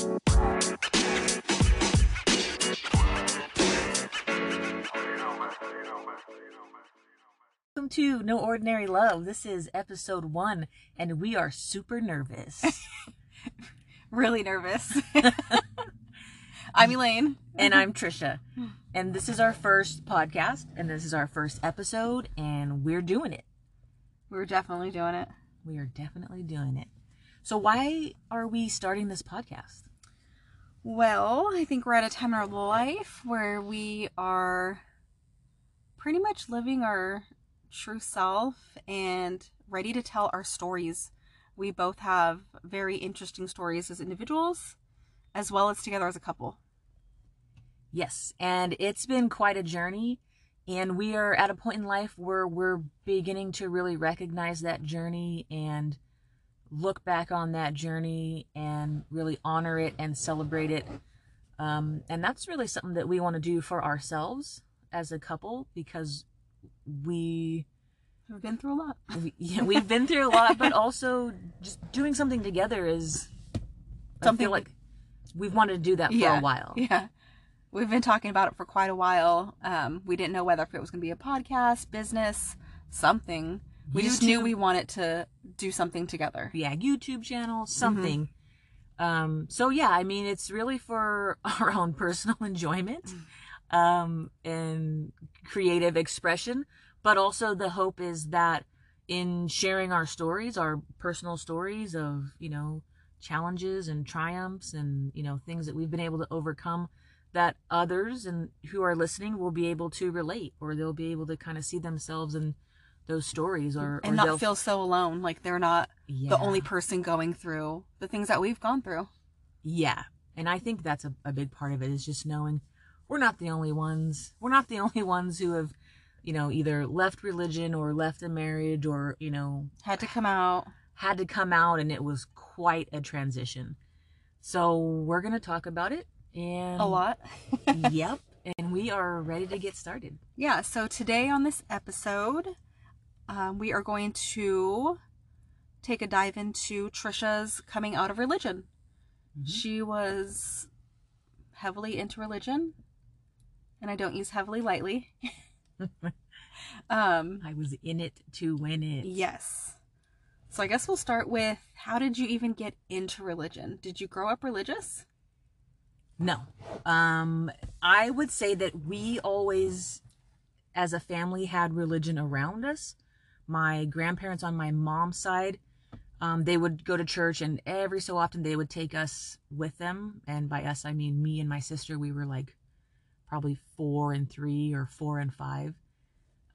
Welcome to No Ordinary Love. This is episode one, and we are super nervous. really nervous. I'm Elaine. and I'm Trisha. And this is our first podcast, and this is our first episode, and we're doing it. We're definitely doing it. We are definitely doing it. So, why are we starting this podcast? Well, I think we're at a time in our life where we are pretty much living our true self and ready to tell our stories. We both have very interesting stories as individuals as well as together as a couple. Yes, and it's been quite a journey. And we are at a point in life where we're beginning to really recognize that journey and look back on that journey and really honor it and celebrate it. Um, and that's really something that we want to do for ourselves as a couple because we We've been through a lot. we, yeah, we've been through a lot, but also just doing something together is something like we've wanted to do that for yeah. a while. Yeah. We've been talking about it for quite a while. Um, we didn't know whether if it was going to be a podcast, business, something. We just knew we wanted to do something together. yeah, YouTube channel, something. Um, so yeah, I mean, it's really for our own personal enjoyment, um, and creative expression, but also the hope is that in sharing our stories, our personal stories of, you know, challenges and triumphs and, you know, things that we've been able to overcome that others and who are listening will be able to relate or they'll be able to kind of see themselves in those stories or, And or not feel so alone. Like they're not the only person going through the things that we've gone through. Yeah. And I think that's a, a big part of it is just knowing we're not the only ones. We're not the only ones who have, you know, either left religion or left a marriage or, you know, Had to come out. had to come out and it was quite a transition. So we're going to talk about it and A lot. yep. And we are ready to get started. Yeah, so today on this episode, um, we are going to take a dive into Trisha's coming out of religion. Mhm. She was heavily into religion, and I don't use heavily lightly. um, I was in it to win it. yes. So I guess we'll start with how did you even get into religion? Did you grow up religious? No. Um, I would say that we always, as a family, had religion around us. My grandparents on my mom's side, um, they would go to church, and every so often they would take us with them. And by us, I mean me and my sister. We were like probably four and three, or four and five.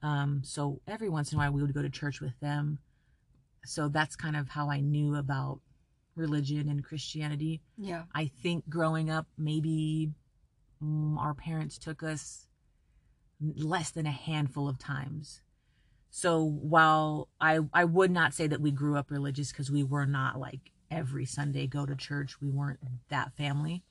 Um, so every once in a while, we would go to church with them. So that's kind of how I knew about religion and Christianity. Yeah. I think growing up, maybe mm, our parents took us less than a handful of times. So while I I would not say that we grew up religious because we were not like every Sunday go to church, we weren't that family,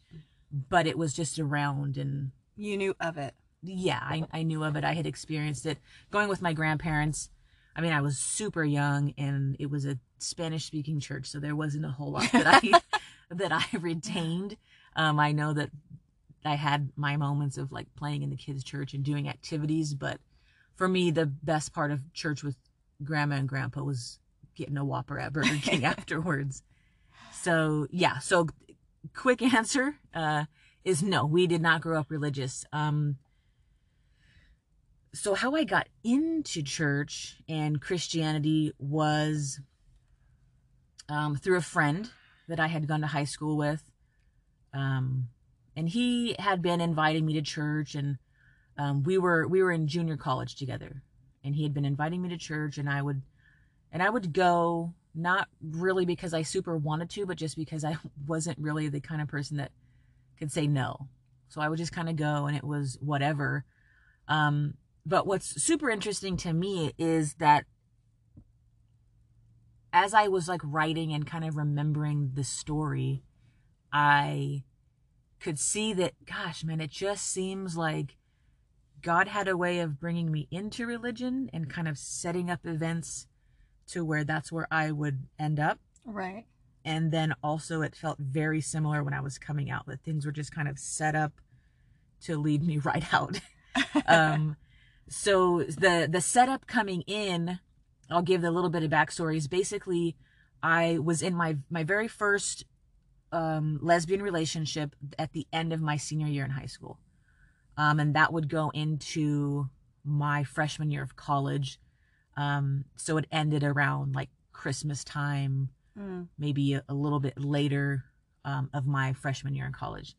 but it was just around and You knew of it. yeah, I, I knew of it. I had experienced it going with my grandparents. I mean, I was super young and it was a Spanish speaking church, so there wasn't a whole lot that I that I retained. Um, I know that I had my moments of like playing in the kids' church and doing activities, but for me, the best part of church with grandma and grandpa was getting a Whopper at Burger King afterwards. So yeah, so quick answer uh, is no, we did not grow up religious. Um, so how I got into church and Christianity was um, through a friend that I had gone to high school with. Um, and he had been inviting me to church and um, we were we were in junior college together and he had been inviting me to church and I would and I would go not really because I super wanted to but just because I wasn't really the kind of person that could say no. So I would just kind of go and it was whatever. Um, but what's super interesting to me is that as I was like writing and kind of remembering the story, I could see that, gosh, man, it just seems like God had a way of bringing me into religion and kind of setting up events to where that's where I would end up. Right. and then also it felt very similar when I was coming out that things were just kind of set up to lead me right out. um, so the the setup coming in, I'll give a little bit of backstory. Is basically I was in my my very first um, lesbian relationship at the end of my senior year in high school, um, and that would go into my freshman year of college. Um, so it ended around like Christmas time, Mm. maybe a, a little bit later um, of my freshman year in college.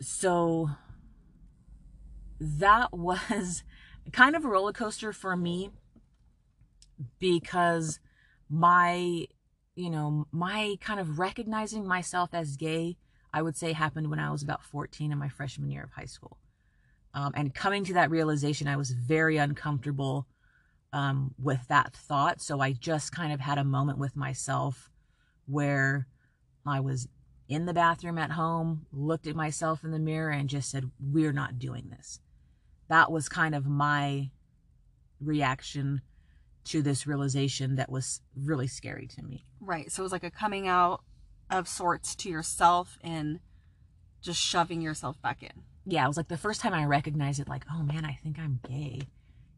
So that was kind of a roller coaster for me because my, you know, my kind of recognizing myself as gay, I would say happened when I was about 14 in my freshman year of high school. Um, and coming to that realization, I was very uncomfortable um, with that thought. So I just kind of had a moment with myself where I was in the bathroom at home, looked at myself in the mirror, and just said, We're not doing this. That was kind of my reaction to this realization that was really scary to me. Right. So it was like a coming out of sorts to yourself and just shoving yourself back in. Yeah, it was like the first time I recognized it, like, oh man, I think I'm gay.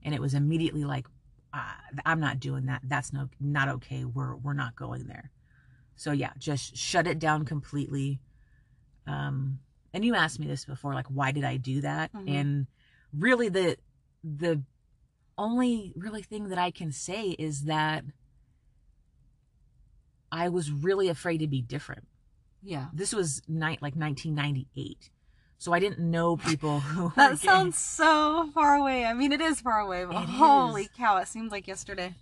And it was immediately like, ah, I'm not doing that. That's no, not okay. We're, we're not going there. So yeah, just shut it down completely. Um, and you asked me this before, like, why did I do that? Mhm. And really the, the only really thing that I can say is that I was really afraid to be different Yeah. this was night like 1998 so i didn't know people who That sounds so far away. I mean, it is far away, but It holy is. cow, it seems like yesterday.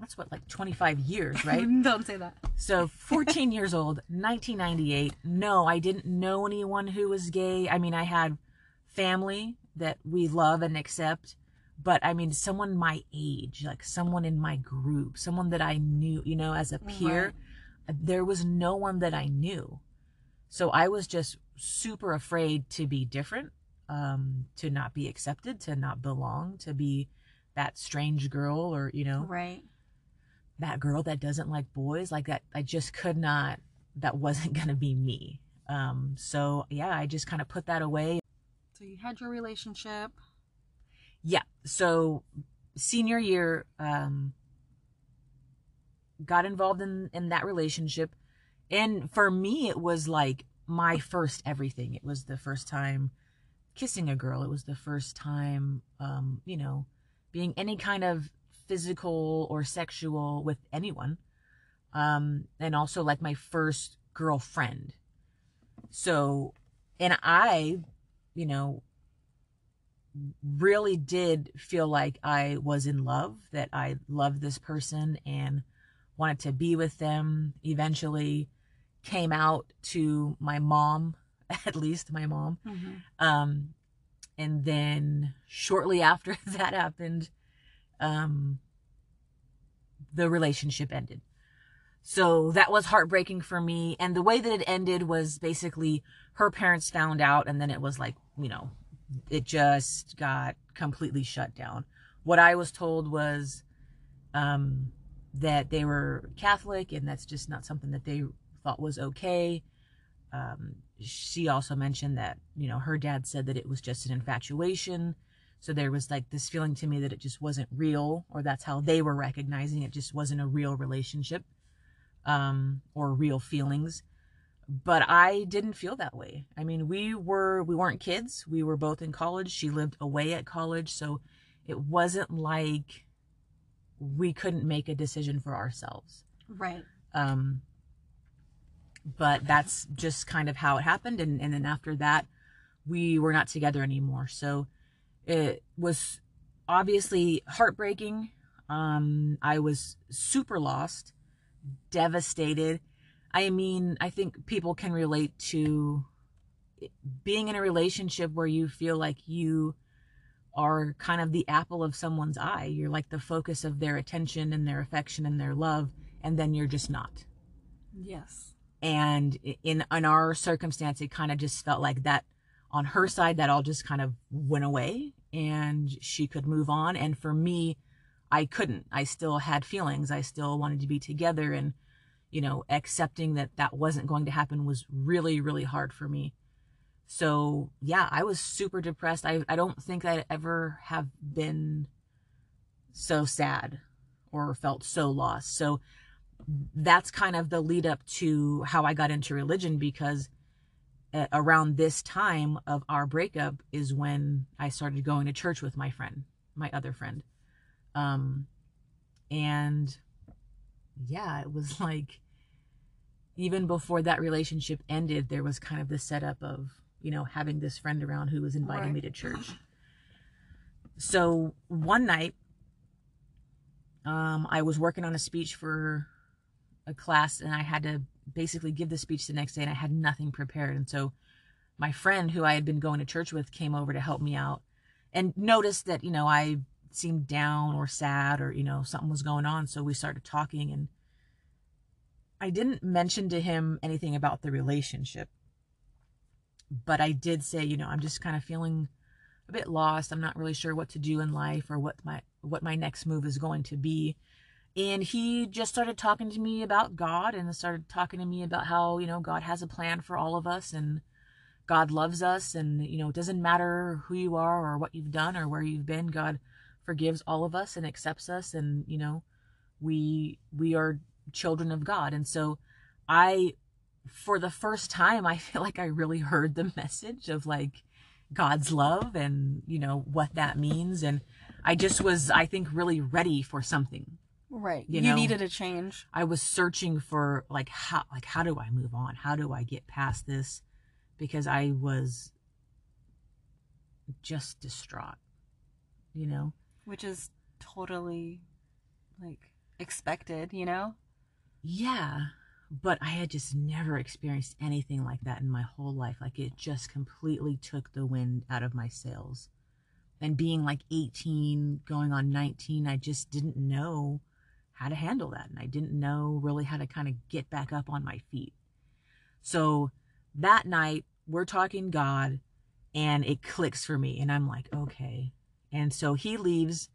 that's what like 25 years right Don't say that. so 14 years old 1998 no i didn't know anyone who was gay i mean i had family that we love and accept but i mean someone my age like someone in my group someone that i knew you know as a peer there was no one that i knew so i was just super afraid to be different um to not be accepted to not belong to be that strange girl or you know Right. that girl that doesn't like boys like that i just could not that wasn't going to be me um so yeah i just kind of put that away So you had your relationship. Yeah. So senior year um got involved in in that relationship. And for me it was like my first everything. It was the first time kissing a girl. It was the first time um you know being any kind of physical or sexual with anyone. Um and also like my first girlfriend. So and i you know really did feel like I was in love, that I loved this person and wanted to be with them. Eventually came out to my mom, at least my mom. Um, and then shortly after that happened, um, the relationship ended. So that was heartbreaking for me. And the way that it ended was basically her parents found out, and then it was like, you know, it just got completely shut down. What I was told was um, that they were Catholic, and that's just not something that they thought was okay. Um, she also mentioned that, you know, her dad said that it was just an infatuation. So there was like this feeling to me that it just wasn't real, or that's how they were recognizing it just wasn't a real relationship um, or real feelings. But I didn't feel that way. I mean, we were we weren't kids. We were both in college. She lived away at college, so it wasn't like we couldn't make a decision for ourselves. Right. Um, but that's just kind of how it happened. And, and then after that, we were not together anymore. So it was obviously heartbreaking. Um, I was super lost, devastated. I mean, I think people can relate to being in a relationship where you feel like you are kind of the apple of someone's eye. You're like the focus of their attention and their affection and their love, and then you're just not Yes. and in in our circumstance it kind of just felt like that on her side that all just kind of went away and she could move on and for me I couldn't I still had feelings I still wanted to be together and you know, accepting that that wasn't going to happen was really, really hard for me. So, yeah, I was super depressed. I, I don't think I ever have been so sad or felt so lost. So, that's kind of the lead up to how I got into religion because around this time of our breakup is when I started going to church with my friend, my other friend. Um, and yeah, it was like even before that relationship ended, there was kind of the setup of, you know, having this friend around who was inviting right. me to church. So one night, um, I was working on a speech for a class and I had to basically give the speech the next day and I had nothing prepared. And so my friend who I had been going to church with came over to help me out and noticed that, you know, I seemed down or sad or, you know, something was going on. So we started talking and I didn't mention to him anything about the relationship. But I did say, you know, I'm just kind of feeling a bit lost. I'm not really sure what to do in life or what my what my next move is going to be and he just started talking to me about God and started talking to me about how, you know, God has a plan for all of us and God loves us and, you know, it doesn't matter who you are or what you've done or where you've been. God forgives all of us and accepts us and, you know, we we are children of God. And so I for the first time I feel like I really heard the message of like God's love and, you know, what that means and I just was I think really ready for something Right. You, you know, needed a change. I was searching for like how like how do I move on? How do I get past this? Because I was just distraught. You know? Which is totally like expected, you know? Yeah. But I had just never experienced anything like that in my whole life. Like it just completely took the wind out of my sails. And being like 18, going on 19, I just didn't know how to handle that. And I didn't know really how to kind of get back up on my feet. So that night, we're talking God and it clicks for me. And I'm like, okay. And so he leaves.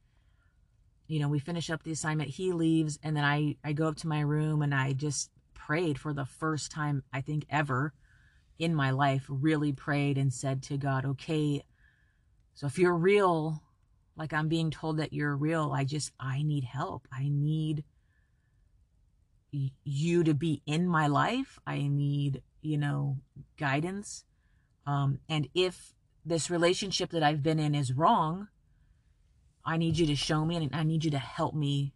You know, we finish up the assignment. He leaves. And then I, I go up to my room and I just prayed for the first time, I think, ever in my life, really prayed and said to God, okay, so if you're real, like I'm being told that you're real. I just, I need help. I need you to be in my life. I need, you know, guidance. Um, and if this relationship that I've been in is wrong, I need you to show me and I need you to help me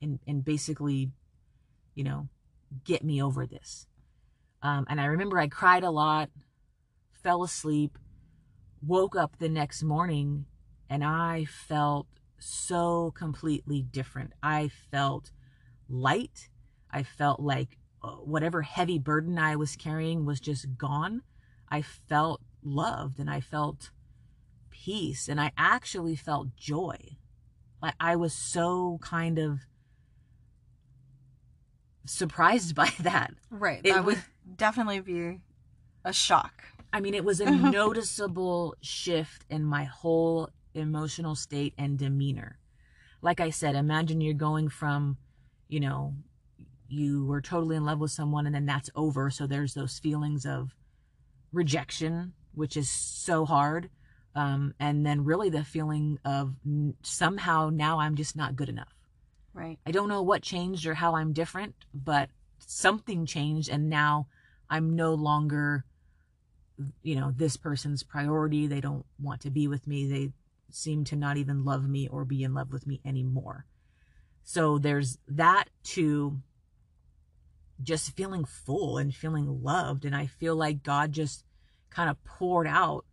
and, and basically, you know, get me over this. Um, and I remember I cried a lot, fell asleep, woke up the next morning and I felt so completely different. I felt light. I felt like uh, whatever heavy burden I was carrying was just gone. I felt loved and I felt peace and I actually felt joy. Like I was so kind of surprised by that. Right. It that would definitely be a shock. I mean, it was a noticeable shift in my whole emotional state and demeanor. Like I said, imagine you're going from, you know, you were totally in love with someone and then that's over. So there's those feelings of rejection, which is so hard. Um, and then really the feeling of somehow now I'm just not good enough. Right. I don't know what changed or how I'm different, but something changed and now I'm no longer you know this person's priority they don't want to be with me they seem to not even love me or be in love with me anymore. So there's that to just feeling full and feeling loved. And I feel like God just kind of poured out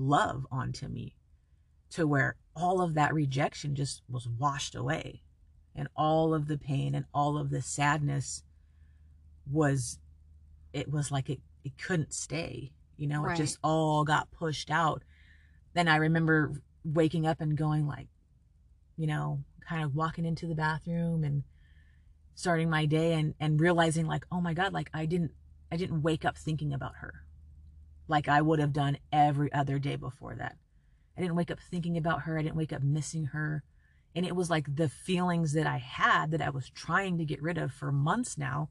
love onto me to where all of that rejection just was washed away. And all of the pain and all of the sadness was, it was like it, it couldn't stay. You know, right. it just all got pushed out. Then I remember waking up and going like, you know, kind of walking into the bathroom and starting my day and, and realizing like, oh my God, like I didn't, I didn't wake up thinking about her like I would have done every other day before that. I didn't wake up thinking about her. I didn't wake up missing her. And it was like the feelings that I had that I was trying to get rid of for months now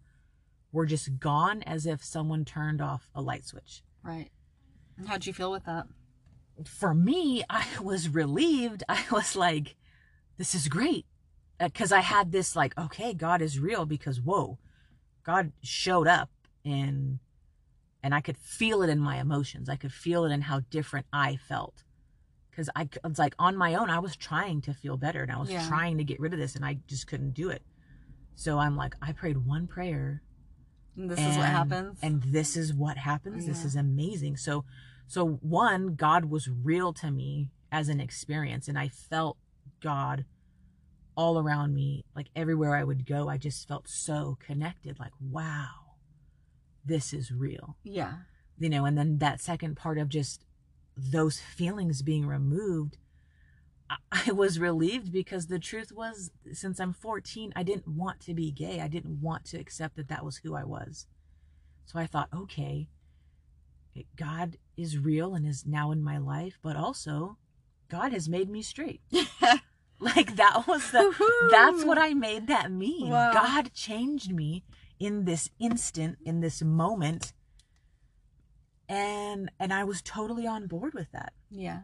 were just gone as if someone turned off a light switch. Right. How'd you feel with that? For me, I was relieved. I was like, this is great. Uh, because I had this, like, okay, God is real because, whoa, God showed up and and I could feel it in my emotions. I could feel it in how different I felt. Because I was like on my own, I was trying to feel better and I was Yeah. trying to get rid of this and I just couldn't do it. So I'm like, I prayed one prayer And this is what happens. and this is what happens this is amazing so so one god was real to me as an experience and i felt god all around me like everywhere i would go i just felt so connected like wow this is real yeah. you know and then that second part of just those feelings being removed I- was relieved because the truth was, since I'm 14, I didn't want to be gay. I didn't want to accept that that was who I was. So I thought, okay, God is real and is now in my life, but also God has made me straight. like that was the, that's what I made that mean. Wow. God changed me in this instant, in this moment. And, and I was totally on board with that Yeah.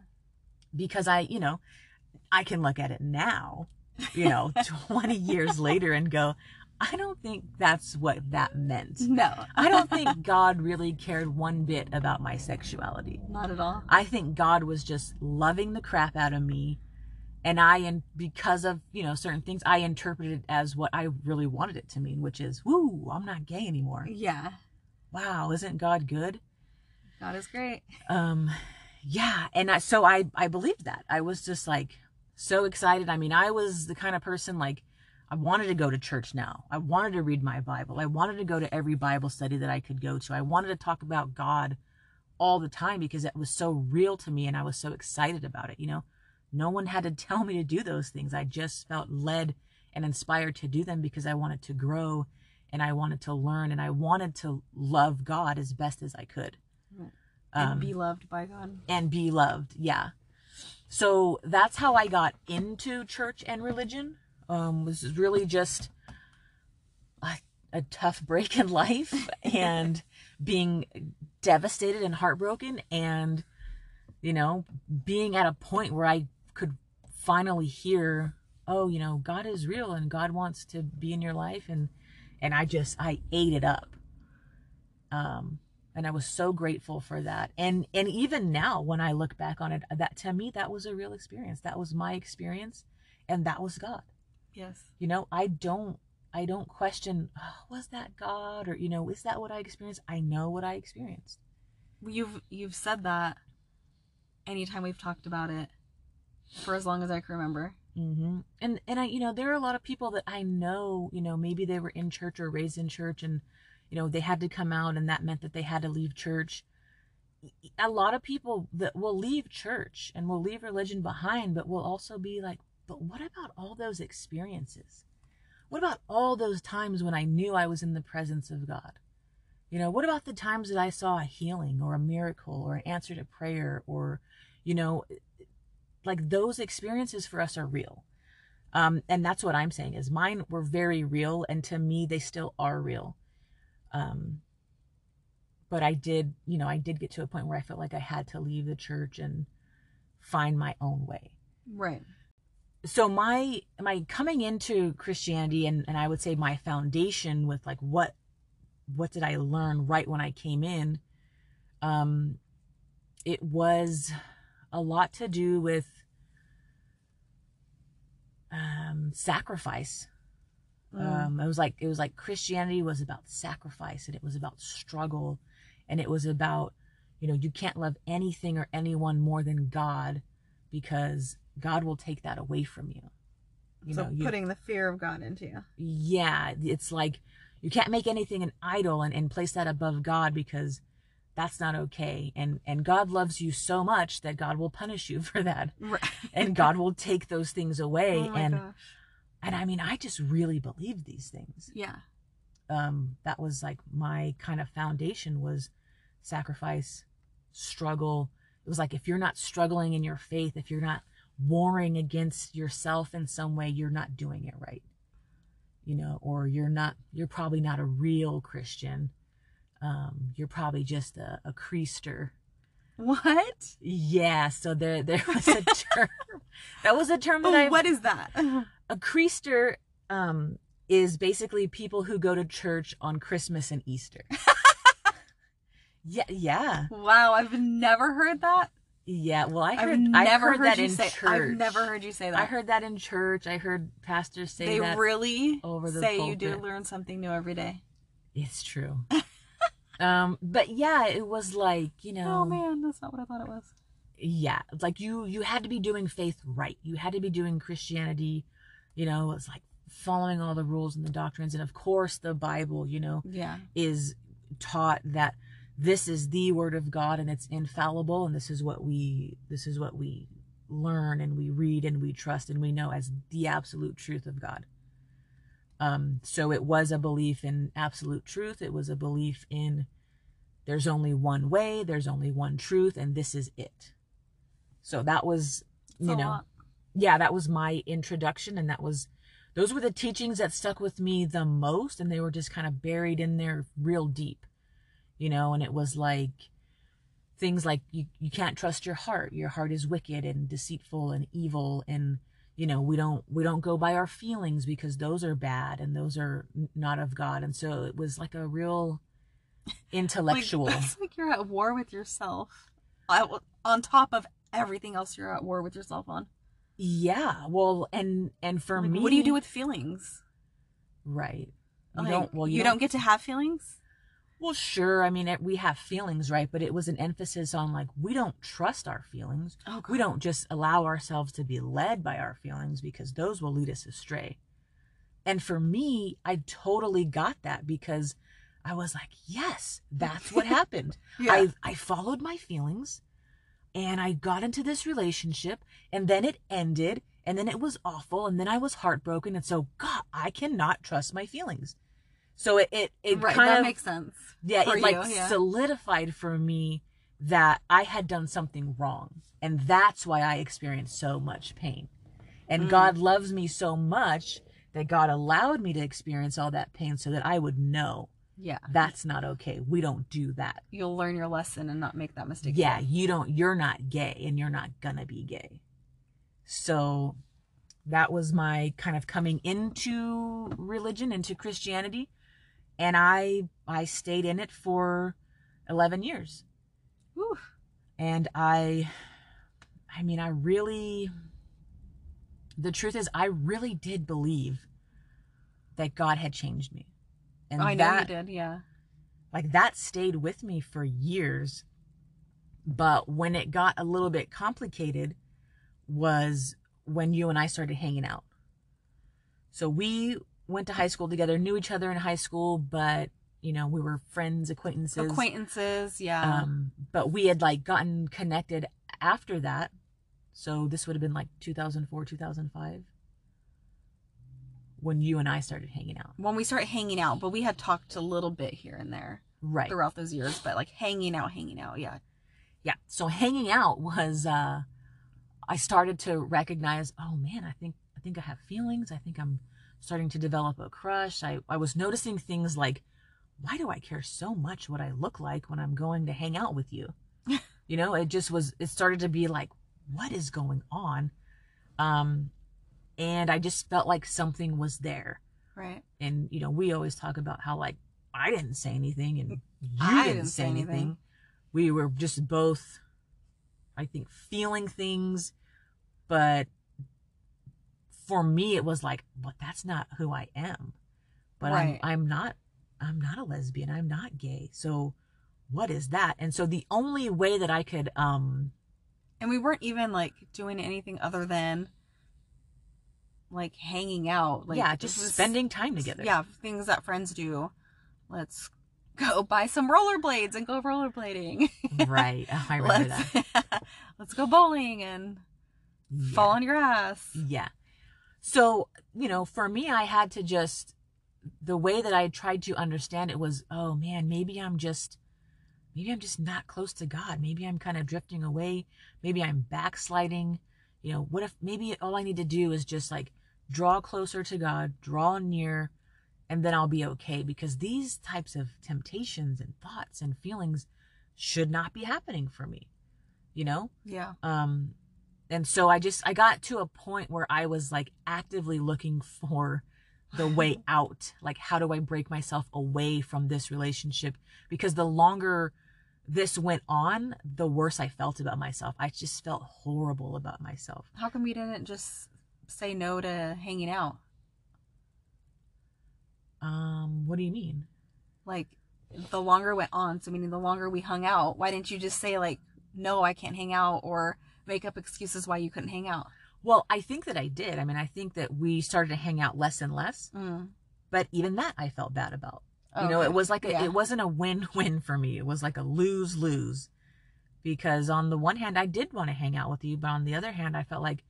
because I, you know, I can look at it now, you know, 20 years later and go, I don't think that's what that meant. No. I don't think God really cared one bit about my sexuality. Not at all. I think God was just loving the crap out of me. And I, and because of, you know, certain things, I interpreted it as what I really wanted it to mean, which is, woo, I'm not gay anymore. Yeah. Wow, isn't God good? God is great. um yeah and I, so i i believed that i was just like so excited i mean i was the kind of person like i wanted to go to church now i wanted to read my bible i wanted to go to every bible study that i could go to i wanted to talk about god all the time because it was so real to me and i was so excited about it you know no one had to tell me to do those things i just felt led and inspired to do them because i wanted to grow and i wanted to learn and i wanted to love god as best as i could. Um, and be loved by God. and be loved. Yeah. So that's how I got into church and religion. Um, was really just a, a tough break in life and being devastated and heartbroken and you know being at a point where I finally hear oh you know God is real and God wants to be in your life and and I just I ate it up um and I was so grateful for that. And and even now when I look back on it, that to me that was a real experience. That was my experience and that was God. Yes. You know, I don't I don't question, oh, was that God or you know, is that what I experienced? I know what I experienced. You've you've said that anytime we've talked about it for as long as I can remember. hmm And and I, you know, there are a lot of people that I know, you know, maybe they were in church or raised in church, and you know, they had to come out, and that meant that they had to leave church. A lot of people that will leave church and will leave religion behind, but will also be like, but what about all those experiences? What about all those times when I knew I was in the presence of God? You know, what about the times that I saw a healing or a miracle or an answer to prayer or, you know, like those experiences for us are real. Um, and that's what I'm saying is mine were very real, and to me they still are real. Um, but I did, you know, I did get to a point where I felt like I had to leave the church and find my own way. Right. So my my coming into Christianity and and I would say my foundation with like what what did I learn right when I came in? Um, it was a lot to do with um, sacrifice. Mm. Um, it was like it was like Christianity was about sacrifice and it was about struggle, and it was about you know you can't love anything or anyone more than God because God will take that away from you. You so know, you, putting the fear of God into you. yeah, it's like you can't make anything an idol and, and place that above God because that's not okay. And and God loves you so much that God will punish you for that. Right. And God will take those things away. oh and gosh. And I mean I just really believed these things. Yeah. Um that was like my kind of foundation was sacrifice, struggle. It was like if you're not struggling in your faith, if you're not warring against yourself in some way, you're not doing it right. you know, or you're not, you're probably not a real Christian. Um, you're probably just a, a creaster. What? Yeah, so there there was a term. that was a term that I what is that? a creaster um is basically people who go to church on Christmas and Easter. yeah, yeah. wow, I've never heard that. Yeah, well I I've never I heard, heard that you in say. church. I've never heard you say that. I heard that in church. I heard pastors say they that. really over the say you do learn something new every day. It's true. um, but yeah, it was like you know. Oh man, that's not what I thought it was. yeah like you you had to be doing faith right you had to be doing christianity you know it's like following all the rules and the doctrines and of course the bible you know Yeah. is taught that this is the word of god and it's infallible and this is what we this is what we learn and we read and we trust and we know as the absolute truth of god um so it was a belief in absolute truth it was a belief in there's only one way there's only one truth and this is it so that was It's you know lot. Yeah that was my introduction and that was those were the teachings that stuck with me the most and they were just kind of buried in there real deep you know and it was like things like you, you can't trust your heart your heart is wicked and deceitful and evil and you know we don't we don't go by our feelings because those are bad and those are not of god and so it was like a real intellectual Like, it's like you're at war with yourself. I, on top of everything else, you're at war with yourself on. Yeah well and and for Like, me what do you do with feelings? right you Like, don't well you, don't get to have feelings. Well, sure. I mean, it, we have feelings, right? But it was an emphasis on like, we don't trust our feelings. Oh, We don't just allow ourselves to be led by our feelings because those will lead us astray. And for me, I totally got that because I was like, yes, that's what happened. Yeah. I, I followed my feelings and I got into this relationship and then it ended and then it was awful and then I was heartbroken. And so, God, I cannot trust my feelings. So it, it, it right. kind That of makes sense. yeah it like yeah. solidified for me that i had done something wrong and that's why i experienced so much pain and Mm. god loves me so much that god allowed me to experience all that pain so that i would know Yeah. that's not okay we don't do that You'll learn your lesson and not make that mistake. yeah you don't you're not gay and you're not gonna be gay so that was my kind of coming into religion into christianity and i i stayed in it for 11 years Whew. and i i mean i really the truth is i really did believe that god had changed me and I know that you did. Yeah. like that stayed with me for years but when it got a little bit complicated was when you and I started hanging out so we went to high school together knew each other in high school but you know we were friends acquaintances Acquaintances. Yeah. um but we had like gotten connected after that so this would have been like 2004 2005 when you and I started hanging out. When we started hanging out, but we had talked a little bit here and there right. throughout those years, but like hanging out, hanging out. Yeah. yeah so hanging out was uh i started to recognize oh man i think i think i have feelings. I think i'm starting to develop a crush. I i was noticing things like why do i care so much what i look like when i'm going to hang out with you? You know it just was it started to be like what is going on? Um and i just felt like something was there. Right. and you know we always talk about how like i didn't say anything and you I didn't, say anything. we were just both i think feeling things. But for me it was like well that's not who i am. But Right. i'm i'm not i'm not a lesbian. I'm not gay. So what is that? And so the only way that i could um And we weren't even like doing anything other than like hanging out. Like yeah just spending time together Yeah, things that friends do. Let's go buy some rollerblades and go rollerblading. right oh, i remember let's, that let's go bowling and Yeah. fall on your ass. Yeah. So, you know, for me, I had to just, the way that I tried to understand it was, oh man, maybe I'm just, maybe I'm just not close to God. Maybe I'm kind of drifting away. Maybe I'm backsliding. You know, what if maybe all I need to do is just like draw closer to God, draw near, and then I'll be okay because these types of temptations and thoughts and feelings should not be happening for me. You know? Yeah. Um and so I just I got to a point where I was like actively looking for the way out. Like how do I break myself away from this relationship? Because the longer this went on, the worse I felt about myself. I just felt horrible about myself. How come you didn't just say no to hanging out? Um, what do you mean? Like the longer it went on, so meaning the longer we hung out, why didn't you just say like, no, I can't hang out or make up excuses why you couldn't hang out? Well, I think that I did. I mean, I think that we started to hang out less and less, Mm. but even that I felt bad about. Oh, you know, okay. it was like a, Yeah. it wasn't a win-win for me. It was like a lose-lose. Because on the one hand, I did want to hang out with you, but on the other hand, I felt like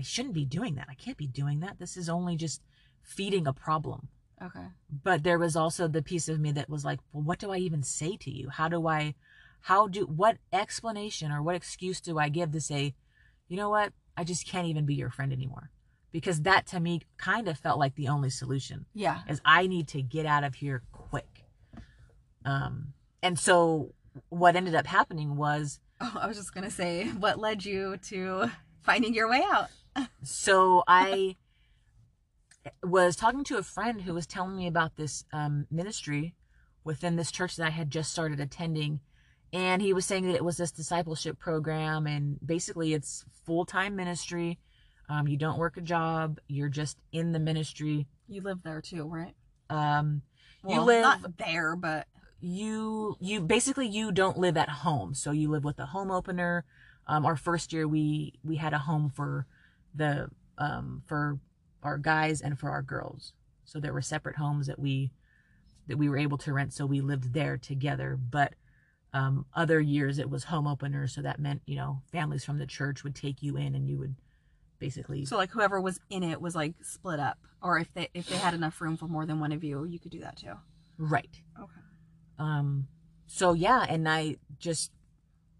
I shouldn't be doing that. I can't be doing that. This is only just feeding a problem. Okay. But there was also the piece of me that was like, well, what do I even say to you? How do I, how do, what explanation or what excuse do I give to say, you know what? I just can't even be your friend anymore. Because that to me kind of felt like the only solution Yeah. is I need to get out of here quick. Um, and so what ended up happening was, Oh, I was just gonna say, what led you to finding your way out? So I was talking to a friend who was telling me about this um, ministry within this church that I had just started attending. And he was saying that it was this discipleship program, and basically it's full time ministry. Um, you don't work a job, you're just in the ministry. You live there too, right? Um, You live- not there, but you you basically you don't live at home so you live with a home opener um our first year we we had a home for the um for our guys and for our girls so there were separate homes that we that we were able to rent so we lived there together but um other years it was home openers so that meant you know families from the church would take you in and you would basically so like whoever was in it was like split up, or if they if they had enough room for more than one of you, you could do that too. right Okay. Um, so yeah, and I just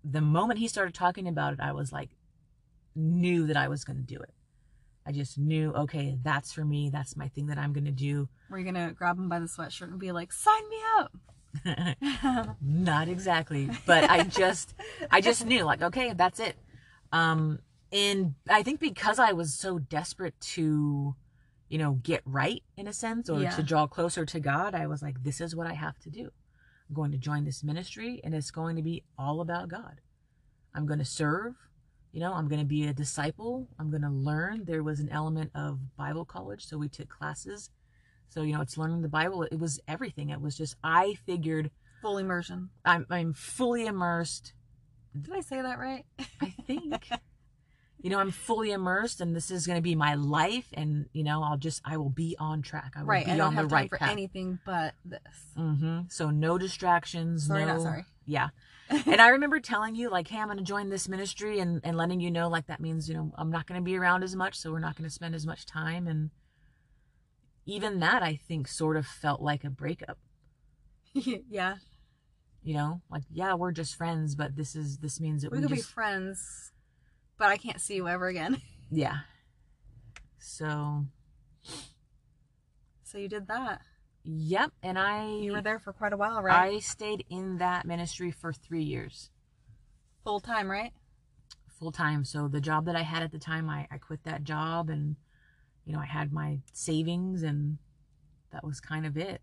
the moment he started talking about it, I was like, knew that I was going to do it. I just knew, okay, that's for me. That's my thing that I'm going to do. Were you gonna grab him by the sweatshirt and be like, "Sign me up"? Not exactly, but I just, I just knew, like, okay, that's it. Um, and I think because I was so desperate to, you know, get right in a sense or Yeah. to draw closer to God, I was like, this is what I have to do. I'm going to join this ministry and it's going to be all about God. I'm going to serve, you know, I'm going to be a disciple. I'm going to learn. There was an element of Bible college, so we took classes. So, you know, it's learning the Bible. It was everything. It was just, I figured Full immersion. I'm, I'm fully immersed. Did I say that right? I think. you know, I'm fully immersed and this is going to be my life. And, you know, I'll just, I will be on track. I will right. be I don't on have the time right for path. anything but this. hmm So no distractions. Sorry, no, not sorry. Yeah. and I remember telling you, like, hey, I'm going to join this ministry and, and letting you know, like, that means, you know, I'm not going to be around as much. So we're not going to spend as much time. And even that, I think, sort of felt like a breakup. yeah. You know, like, yeah, we're just friends, but this is, this means that We we, could be friends, but I can't see you ever again. yeah. So, So you did that. Yep. And I, You were there for quite a while, right? I stayed in that ministry for three years. Full time, right? full time. So the job that I had at the time, I, I quit that job and, you know, I had my savings and that was kind of it.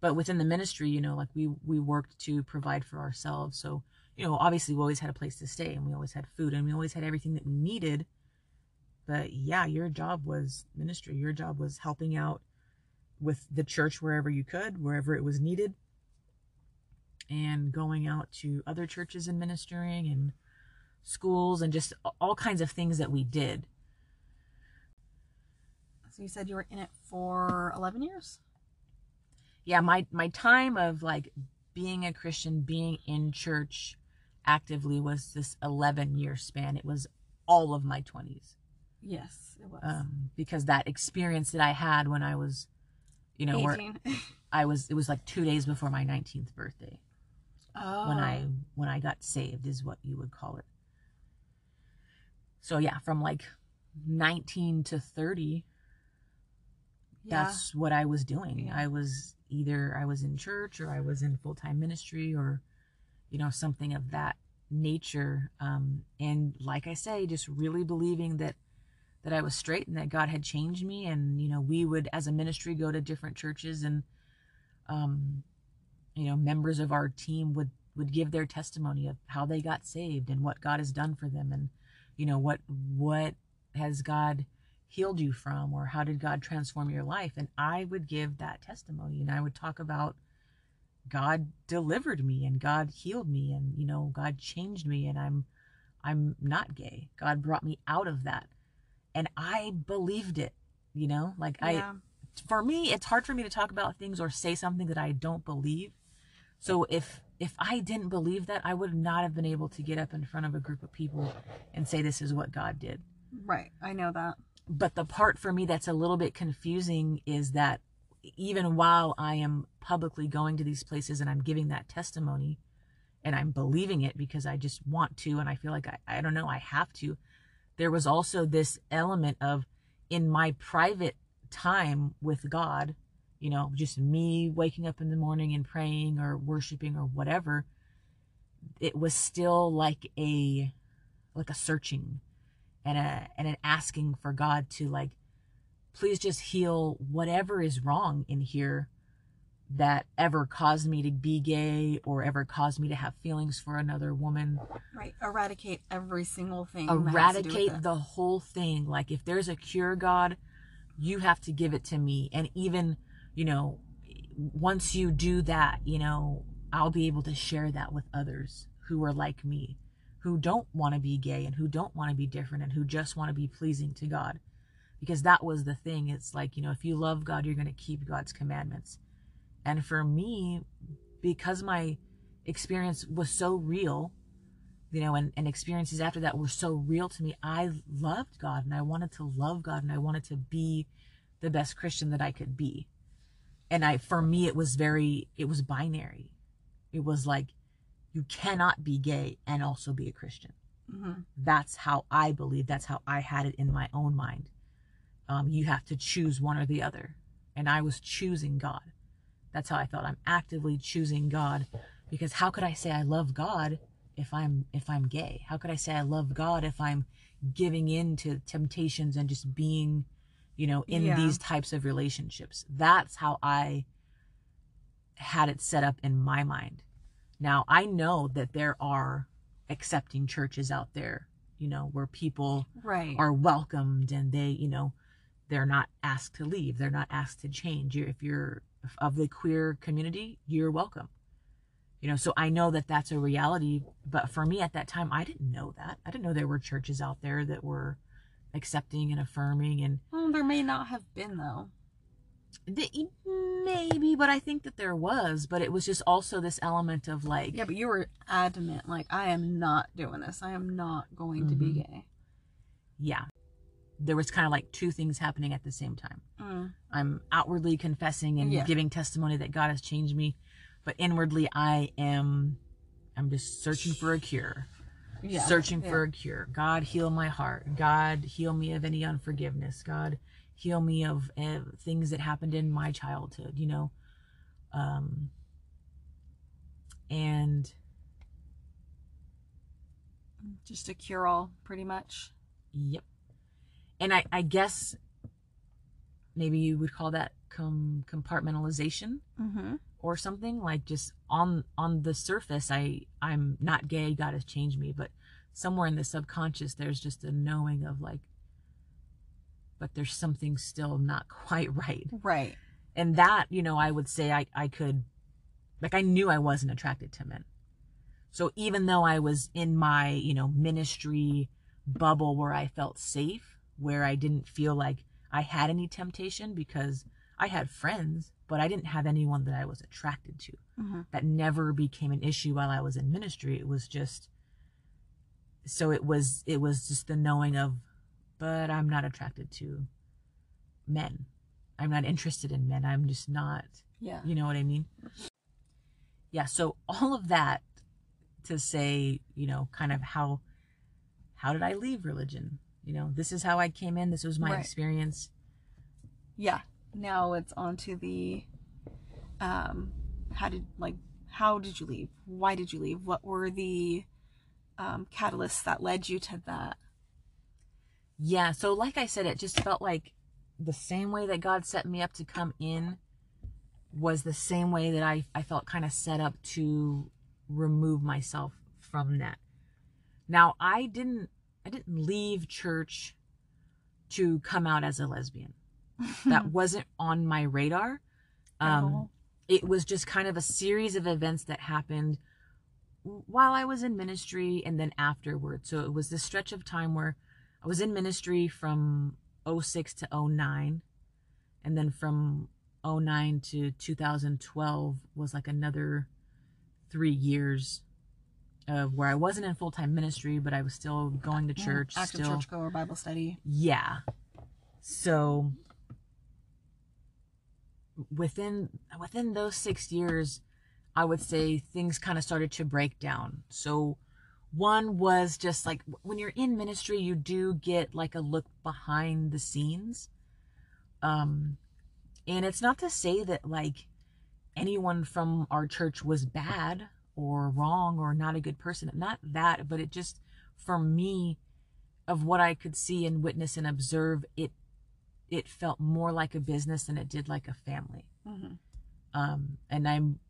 But within the ministry, you know, like we, we worked to provide for ourselves. So, you know, obviously we always had a place to stay and we always had food and we always had everything that we needed. But yeah, your job was ministry. Your job was helping out with the church wherever you could, wherever it was needed, and going out to other churches and ministering and schools and just all kinds of things that we did. So you said you were in it for 11 years? Yeah, my my time of like being a Christian, being in church actively was this 11 year span. It was all of my 20s. Yes, it was. Um because that experience that I had when I was you know, where I was it was like 2 days before my 19th birthday oh. when I when I got saved is what you would call it. So yeah, from like 19 to 30 Yeah. that's what I was doing. Yeah. I was either I was in church or I was in full time ministry or, you know, something of that nature. Um, and like I say, just really believing that that I was straight and that God had changed me. And you know, we would as a ministry go to different churches and, um, you know, members of our team would would give their testimony of how they got saved and what God has done for them and you know what what has God healed you from or how did God transform your life and I would give that testimony and I would talk about God delivered me and God healed me and you know God changed me and I'm I'm not gay. God brought me out of that. And I believed it, you know? Like I for me it's hard for me to talk about things or say something that I don't believe. So if if I didn't believe that, I would not have been able to get up in front of a group of people and say this is what God did Right. I know that. but the part for me that's a little bit confusing is that even while I am publicly going to these places and I'm giving that testimony and I'm believing it because I just want to and I feel like I, I don't know, I have to, there was also this element of in my private time with God, you know, just me waking up in the morning and praying or worshiping or whatever, it was still like a like a searching and a and an asking for God to like please just heal whatever is wrong in here that ever caused me to be gay or ever caused me to have feelings for another woman. Right. Eradicate every single thing. that has to do with eradicate the whole thing. Like if there's a cure god you have to give it to me. And even you know once you do that you know i'll be able to share that with others who are like me who don't want to be gay and who don't want to be different and who just want to be pleasing to god. Because that was the thing. It's like you know if you love god you're going to keep god's commandments and for me because my experience was so real you know, and, and experiences after that were so real to me. I loved God and I wanted to love God and I wanted to be the best Christian that I could be. And I, for me, it was very, it was binary. It was like, you cannot be gay and also be a Christian. Mhm. That's how I believe. That's how I had it in my own mind. Um, you have to choose one or the other. And I was choosing God. That's how I felt. I'm actively choosing God because how could I say I love God if I'm if I'm gay? How could I say I love God if I'm giving in to temptations and just being, you know, in Yeah. these types of relationships? That's how I had it set up in my mind. Now, I know that there are accepting churches out there, you know, where people Right. are welcomed and they, you know, they're not asked to leave. They're not asked to change. You're, if you're of the queer community, you're welcome. You know, so I know that that's a reality. But for me at that time, I didn't know that. I didn't know there were churches out there that were accepting and affirming and well, there may not have been though. the, maybe, but I think that there was. But it was just also this element of like, Yeah, but you were adamant, like I am not doing this. I am not going to be Mhm. gay. yeah, there was kind of like two things happening at the same time. Mm. I'm outwardly confessing and Yeah. giving testimony that God has changed me, but inwardly I am I'm just searching for a cure. Yeah. searching yeah. for a cure. God heal my heart. God heal me of any unforgiveness. God heal me of uh, things that happened in my childhood, you know. Um and just a cure all, pretty much. yep. And I I guess maybe you would call that com- compartmentalization. Mm-hmm. or something like just on on the surface i i'm not gay god has changed me but somewhere in the subconscious there's just a knowing of like but there's something still not quite right Right. and that you know i would say i i could like i knew i wasn't attracted to men so even though i was in my you know ministry bubble where i felt safe where i didn't feel like i had any temptation because i had friends but i didn't have anyone that i was attracted to Mm-hmm. that never became an issue while i was in ministry it was just so it was it was just the knowing of but i'm not attracted to men i'm not interested in men i'm just not Yeah. you know what I mean? Yeah, so all of that to say, you know, kind of how how did I leave religion? You know, this is how I came in, this was my Right. experience. Yeah. now it's on to the um how did like how did you leave why did you leave what were the um, catalysts that led you to that yeah so like i said it just felt like the same way that god set me up to come in was the same way that i, I felt kind of set up to remove myself from that now i didn't i didn't leave church to come out as a lesbian that wasn't on my radar um, Oh. it was just kind of a series of events that happened while I was in ministry and then afterwards. So it was this stretch of time where I was in ministry from 06 to 09 and then from 09 to 2012 was like another 3 years of where I wasn't in full-time ministry but I was still going to church active still churchgoer bible study yeah. So within within those 6 years I would say things kind of started to break down. So one was just like when you're in ministry you do get like a look behind the scenes. Um and it's not to say that like anyone from our church was bad or wrong or not a good person. Not that, but it just for me of what I could see and witness and observe, it it felt more like a business than it did like a family. mm-hmm. Um, and I'm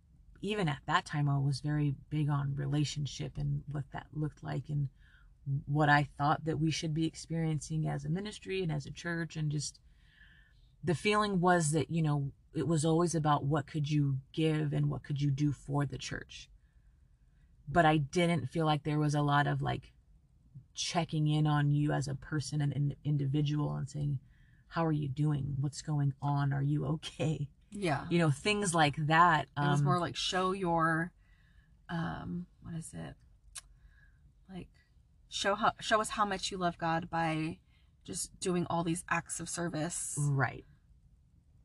even at that time I was very big on relationship and what that looked like and what I thought that we should be experiencing as a ministry and as a church and just the feeling was that you know it was always about what could you give and what could you do for the church but I didn't feel like there was a lot of like checking in on you as a person and an individual and saying how are you doing? What's going on? Are you okay? Yeah. You know things like that it was um, more like show your um what is it? Like show how show us how much you love god by just doing all these acts of service right.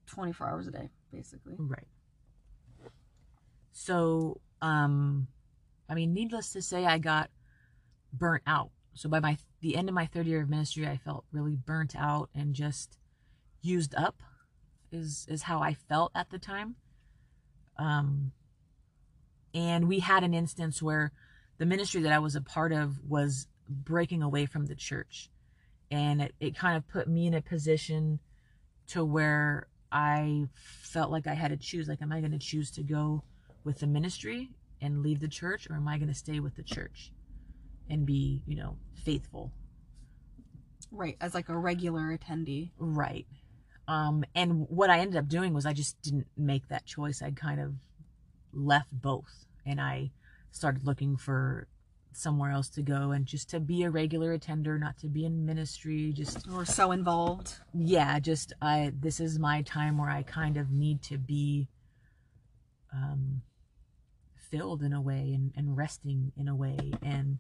24 hours a day basically. Right. So um i mean needless to say i got burnt out. So by my the end of my third year of ministry i felt really burnt out and just used up is is how i felt at the time. Um and we had an instance where the ministry that i was a part of was breaking away from the church. And it, it kind of put me in a position to where i felt like i had to choose like am i going to choose to go with the ministry and leave the church or am i going to stay with the church and be you know faithful right as like a regular attendee Right. Um, and what I ended up doing was I just didn't make that choice. I kind of left both and I started looking for somewhere else to go and just to be a regular attender, not to be in ministry, just or so involved yeah, just I this is my time where I kind of need to be um filled in a way and, and resting in a way. And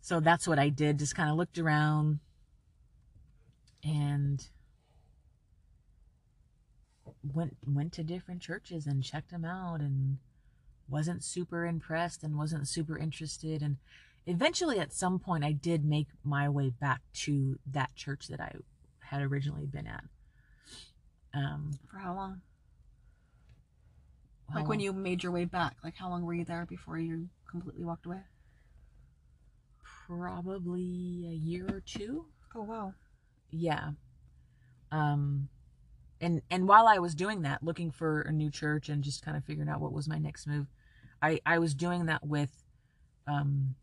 so that's what I did, just kind of looked around. And went went to different churches and checked them out and wasn't super impressed and wasn't super interested. And eventually at some point I did make my way back to that church that I had originally been at. Um for how long how like when you made your way back like how long were you there before you completely walked away probably a year or two. oh wow Yeah. Um and and while I was doing that, looking for a new church and just kind of figuring out what was my next move, I I was doing that with um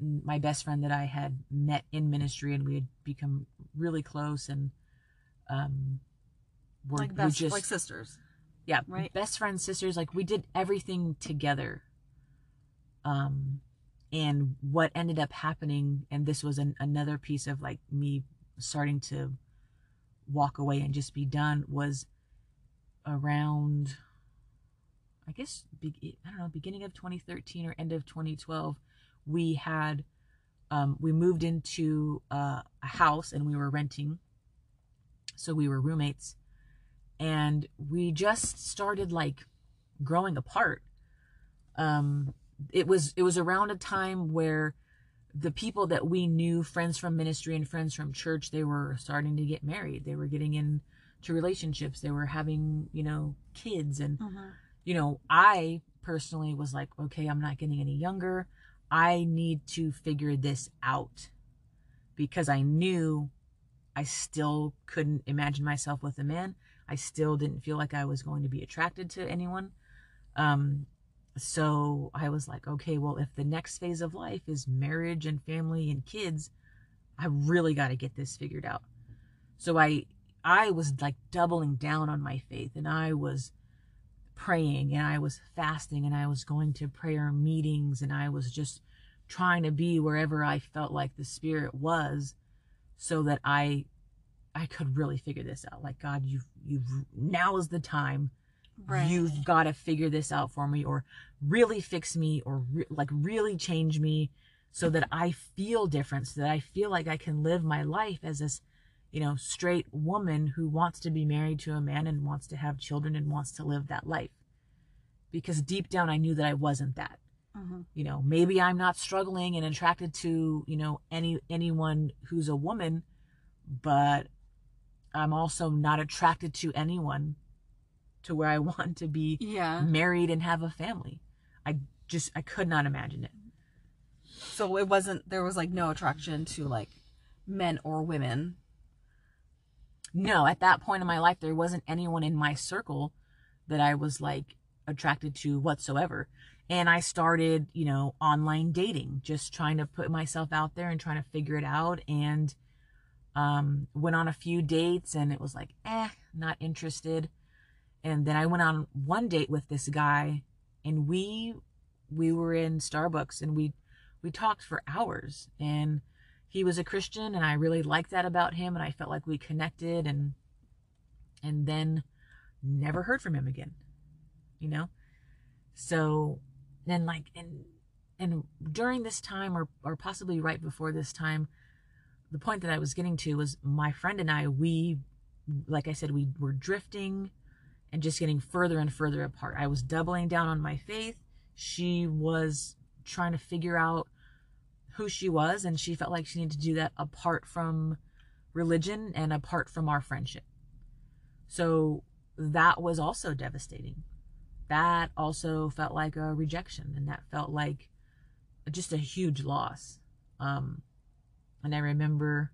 my best friend that I had met in ministry and we had become really close and um were, like we best just like sisters yeah right? best friends sisters like we did everything together. Um and what ended up happening and this was an, another piece of like me starting to walk away and just be done was around i guess be, i don't know beginning of 2013 or end of 2012 we had um, we moved into uh, a house and we were renting. So we were roommates and we just started like growing apart um it was it was around a time where the people that we knew friends from ministry and friends from church they were starting to get married they were getting into relationships. They were having, you know, kids. And, Mhm. you know, I personally was like, okay, I'm not getting any younger. I need to figure this out because I knew I still couldn't imagine myself with a man. I still didn't feel like I was going to be attracted to anyone. Um, so I was like, okay, well, if the next phase of life is marriage and family and kids, I really got to get this figured out. So I, I was like doubling down on my faith and I was praying and I was fasting and I was going to prayer meetings and I was just trying to be wherever I felt like the spirit was so that I I could really figure this out. Like God, you you now is the time. Right. You've got to figure this out for me or really fix me or re- like really change me so that I feel different so that I feel like I can live my life as this you know straight woman who wants to be married to a man and wants to have children and wants to live that life. Because deep down I knew that I wasn't that Mhm. you know maybe i'm not struggling and attracted to you know any anyone who's a woman but i'm also not attracted to anyone to where i want to be Yeah. married and have a family i just i could not imagine it So it wasn't there was like no attraction to like men or women. no at that point in my life there wasn't anyone in my circle that i was like attracted to whatsoever and i started you know online dating just trying to put myself out there and trying to figure it out and um went on a few dates and it was like eh not interested. And then i went on one date with this guy and we we were in starbucks and we we talked for hours. And he was a christian and i really liked that about him and i felt like we connected and and then never heard from him again you know? So then like and and during this time or or possibly right before this time the point that i was getting to was my friend and i we like i said we were drifting and just getting further and further apart. I was doubling down on my faith. She was trying to figure out who she was and she felt like she needed to do that apart from religion and apart from our friendship. So that was also devastating. That also felt like a rejection and that felt like just a huge loss. Um and i remember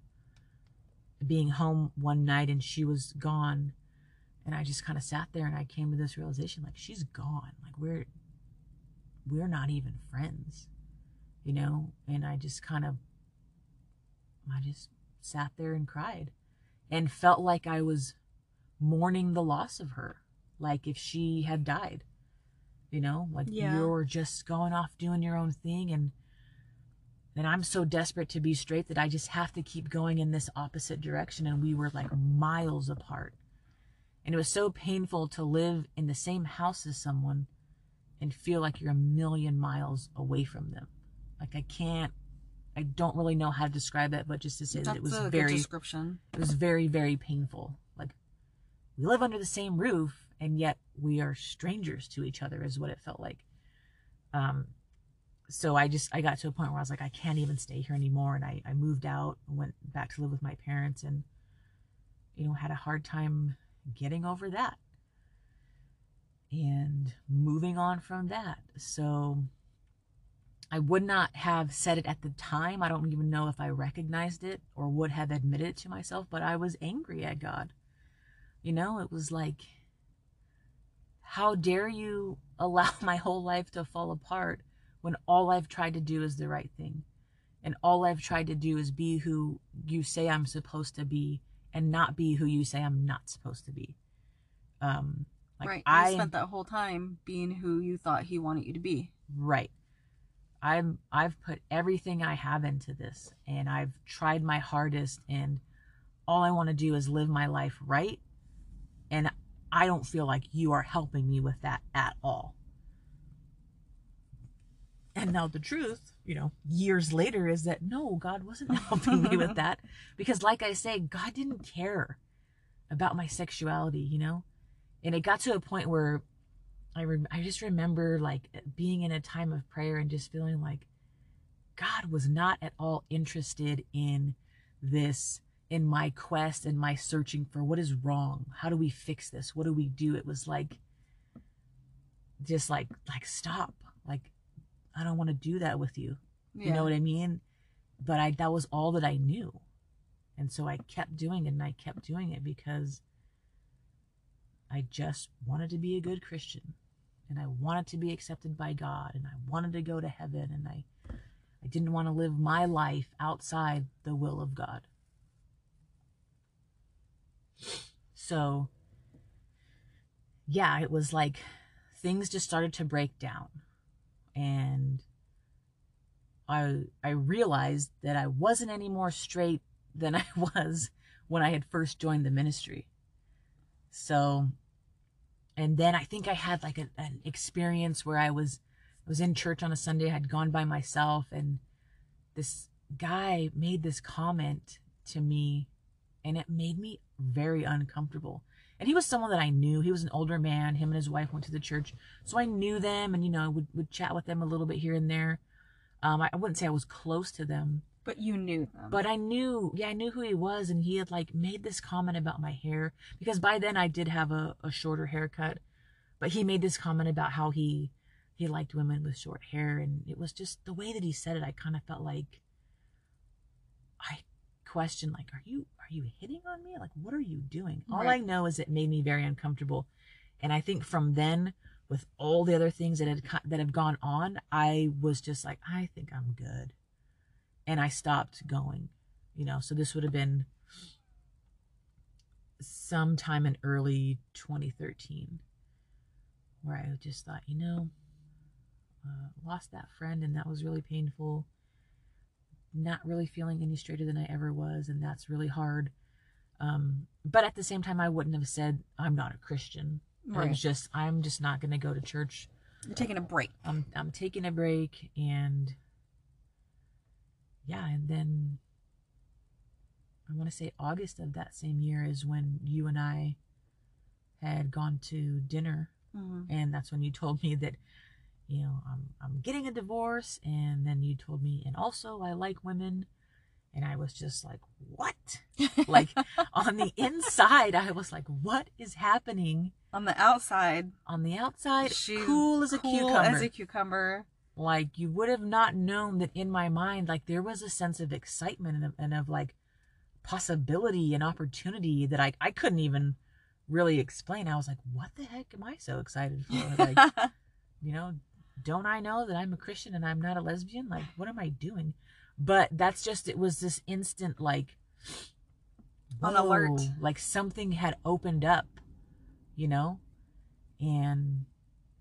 being home one night and she was gone. And i just kind of sat there and i came to this realization like she's gone. Like we're we're not even friends you know? And i just kind of i just sat there and cried and felt like i was mourning the loss of her like if she had died you know? Like Yeah. you're just going off doing your own thing and and i'm so desperate to be straight that i just have to keep going in this opposite direction and we were like miles apart. And it was so painful to live in the same house as someone and feel like you're a million miles away from them. Like i can't i don't really know how to describe it but just to say that it was a good very description. it was very very painful. Like we live under the same roof and yet we are strangers to each other is what it felt like. Um so i just i got to a point where i was like i can't even stay here anymore and i, I moved out went back to live with my parents and you know had a hard time getting over that and moving on from that so I would not have said it at the time. I don't even know if I recognized it or would have admitted it to myself, but I was angry at God. You know, it was like, how dare you allow my whole life to fall apart when all I've tried to do is the right thing? And all I've tried to do is be who you say I'm supposed to be and not be who you say I'm not supposed to be. Um, like right. You I spent that whole time being who you thought he wanted you to be. Right. I'm I've put everything I have into this and I've tried my hardest and all I want to do is live my life right and I don't feel like you are helping me with that at all. And now the truth, you know, years later is that no, God wasn't helping me with that. Because like I say, God didn't care about my sexuality, you know? And it got to a point where I rem- I just remember like being in a time of prayer and just feeling like God was not at all interested in this in my quest and my searching for what is wrong. How do we fix this? What do we do? It was like just like like stop. Like i don't want to do that with you. Yeah. you know what i mean? But i that was all that i knew. And so i kept doing it and i kept doing it because i just wanted to be a good christian. And i wanted to be accepted by god. And i wanted to go to heaven. And i i didn't want to live my life outside the will of god. So yeah it was like things just started to break down and i i realized that i wasn't any more straight than i was when i had first joined the ministry. So and then i think i had like a, an experience where i was I was in church on a sunday i had gone by myself and this guy made this comment to me and it made me very uncomfortable and he was someone that i knew. He was an older man. Him and his wife went to the church. So i knew them and you know would, would chat with them a little bit here and there. Um, I, I wouldn't say i was close to them. But you knew them. but I knew, yeah, I knew who he was, and he had like made this comment about my hair because by then I did have a, a shorter haircut, but he made this comment about how he he liked women with short hair, and it was just the way that he said it. I kind of felt like I questioned, like, are you are you hitting on me? Like, what are you doing? All I know is it made me very uncomfortable, and I think from then. With all the other things that had that have gone on, I was just like, I think I'm good and I stopped going. You know, so this would have been sometime in early 2013 where I just thought, you know, uh, lost that friend and that was really painful. Not really feeling any straighter than I ever was, and that's really hard. Um, but at the same time, I wouldn't have said I'm not a Christian. Right. was just I'm just not going to go to church You're taking a break. I'm I'm taking a break and yeah, and then I want to say August of that same year is when you and I had gone to dinner Mhm. and that's when you told me that you know, I'm I'm getting a divorce and then you told me and also I like women and I was just like, "What?" Like on the inside, I was like, "What is happening?" On the outside, On the outside, she's cool as a cool cucumber. as a cucumber. like you would have not known that in my mind like there was a sense of excitement and of, and of like possibility and opportunity that I, I couldn't even really explain i was like what the heck am i so excited for like you know don't i know that i'm a christian and i'm not a lesbian like what am i doing but that's just it was this instant like On alert. like something had opened up you know and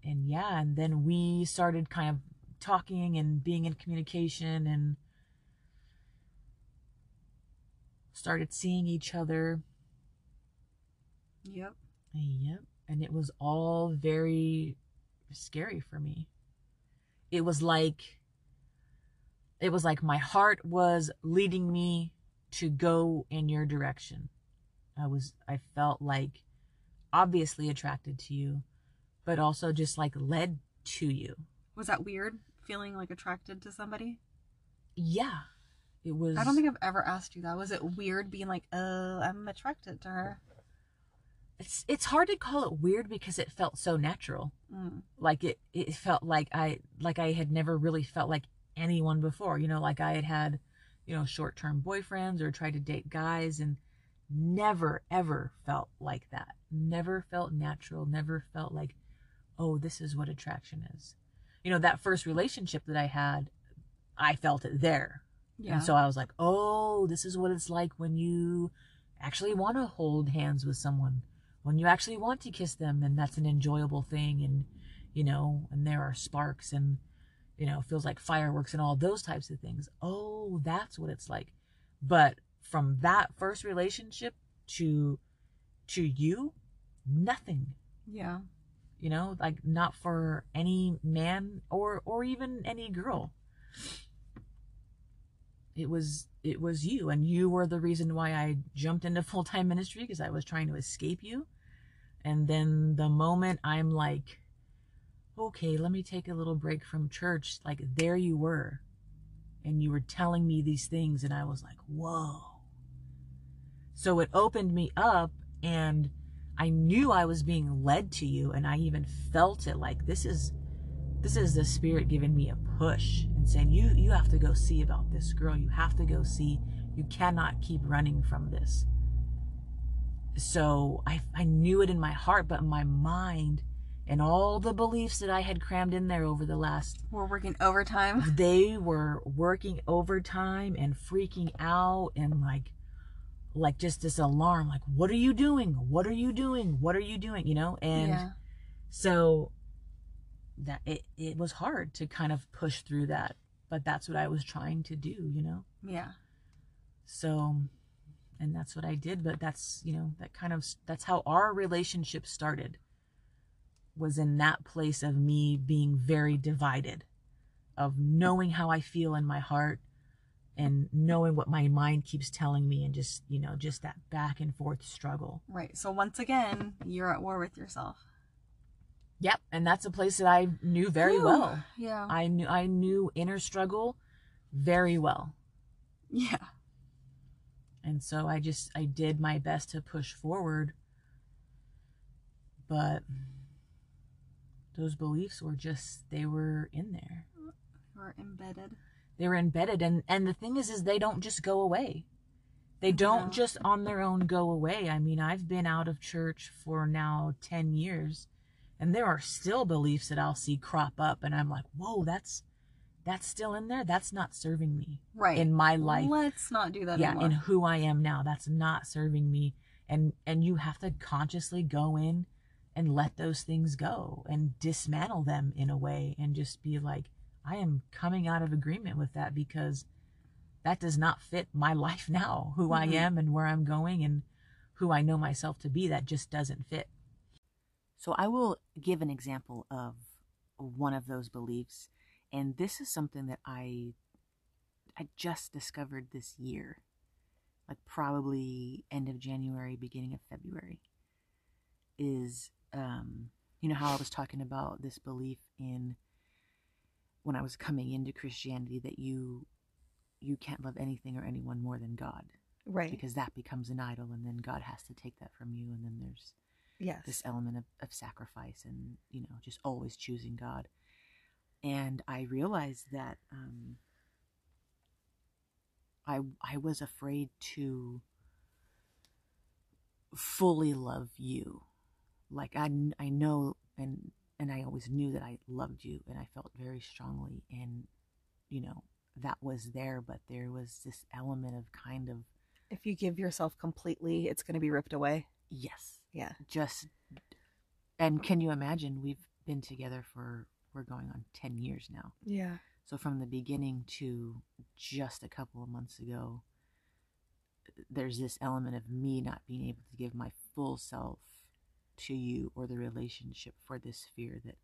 and yeah and then we started kind of talking and being in communication and started seeing each other yep. Yep. And it was all very scary for me. It was like it was like my heart was leading me to go in your direction. I was I felt like obviously attracted to you, but also just like led to you. Was that weird? Feeling like attracted to somebody? Yeah. It was I don't think I've ever asked you that. Was it weird being like, "Oh, I'm attracted to her? It's it's hard to call it weird because it felt so natural. Mm. like it it felt like i like i had never really felt like anyone before you know like i had had you know short-term boyfriends or tried to date guys and never ever felt like that never felt natural never felt like oh this is what attraction is you know that first relationship that i had i felt it there Yeah. and so i was like oh this is what it's like when you actually want to hold hands with someone when you actually want to kiss them and that's an enjoyable thing and you know and there are sparks and you know feels like fireworks and all those types of things. Oh that's what it's like. But from that first relationship to to you nothing. Yeah. you know like not for any man or or even any girl. It was it was you and you were the reason why i jumped into full-time ministry because i was trying to escape you and then the moment i'm like okay let me take a little break from church like there you were and you were telling me these things and i was like whoa So it opened me up and I knew I was being led to you and I even felt it like this is this is the spirit giving me a push and saying you you have to go see about this girl. You have to go see. You cannot keep running from this. So I I knew it in my heart but my mind and all the beliefs that I had crammed in there over the last We're working overtime. they were working overtime and freaking out and like like just this alarm like what are you doing what are you doing what are you doing you know and yeah. so that it, it was hard to kind of push through that but that's what i was trying to do you know Yeah. so and that's what i did but that's you know that kind of that's how our relationship started was in that place of me being very divided of knowing how i feel in my heart and knowing what my mind keeps telling me and just you know just that back and forth struggle Right. So once again, you're at war with yourself. yep and that's a place that i knew very Whew. well Yeah. i knew i knew inner struggle very well yeah. And so i just i did my best to push forward but those beliefs were just they were in there We're embedded. they were embedded and and the thing is is they don't just go away they don't No. just on their own go away i mean i've been out of church for now 10 years and there are still beliefs that i'll see crop up and i'm like whoa that's that's still in there that's not serving me Right. in my life Let's not do that yeah anymore. and who i am now that's not serving me and and you have to consciously go in and let those things go and dismantle them in a way and just be like i am coming out of agreement with that because that does not fit my life now who i Mhm. am and where i'm going and who i know myself to be that just doesn't fit So I will give an example of one of those beliefs, and this is something that I I just discovered this year, like probably end of January, beginning of February. Is um, you know how I was talking about this belief in when I was coming into Christianity that you you can't love anything or anyone more than God right. because that becomes an idol and then God has to take that from you and then there's yes. this element of, of sacrifice and you know just always choosing god and i realized that um i i was afraid to fully love you like i i know and and i always knew that i loved you and i felt very strongly and you know that was there but there was this element of kind of If you give yourself completely, it's going to be ripped away. yes Yeah. just and can you imagine we've been together for we're going on 10 years now Yeah. so from the beginning to just a couple of months ago there's this element of me not being able to give my full self to you or the relationship for this fear that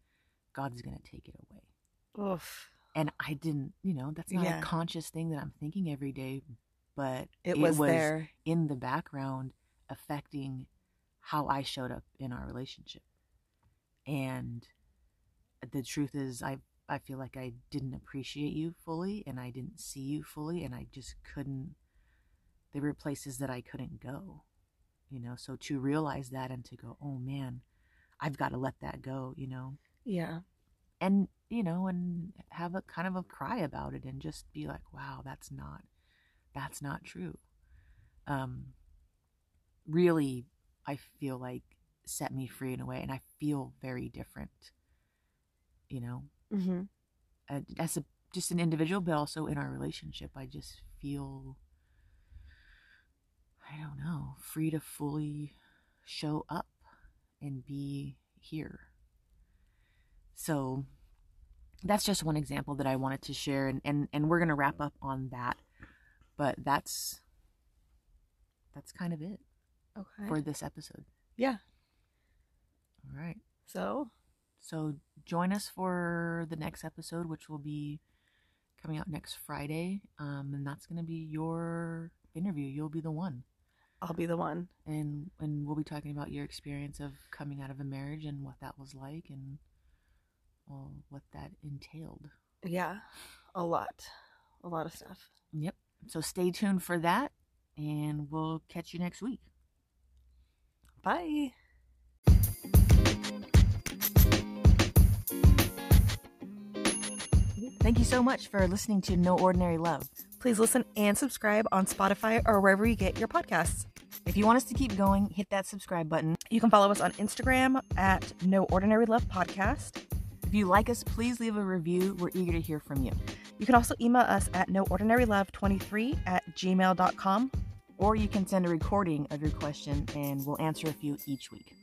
god's going to take it away Oof. and i didn't you know that's not Yeah. a conscious thing that i'm thinking every day but It, was, there. in the background affecting how I showed up in our relationship. And the truth is I I feel like I didn't appreciate you fully and I didn't see you fully and I just couldn't there were places that I couldn't go. You know, so to realize that and to go, "Oh man, I've got to let that go," you know. Yeah. And, you know, and have a kind of a cry about it and just be like, "Wow, that's not that's not true." Um really I feel like set me free in a way and I feel very different. You know, Mm-hmm. uh, as a just an individual but also in our relationship I just feel I don't know, free to fully show up and be here. So that's just one example that I wanted to share and and, and we're going to wrap up on that. But that's that's kind of it Okay. for this episode. yeah. All right. So, So join us for the next episode, which will be coming out next Friday. Um, and that's going to be your interview. You'll be the one. I'll be the one. And, and we'll be talking about your experience of coming out of a marriage and what that was like and well, what that entailed. Yeah. A lot. A lot of stuff. Yep. So stay tuned for that. and we'll catch you next week. Bye. Thank you so much for listening to No Ordinary Love. Please listen and subscribe on Spotify or wherever you get your podcasts. If you want us to keep going, hit that subscribe button. You can follow us on Instagram at No Ordinary Love Podcast. If you like us, please leave a review. We're eager to hear from you. You can also email us at noordinarylove23 at gmail.com. Or you can send a recording of your question and we'll answer a few each week.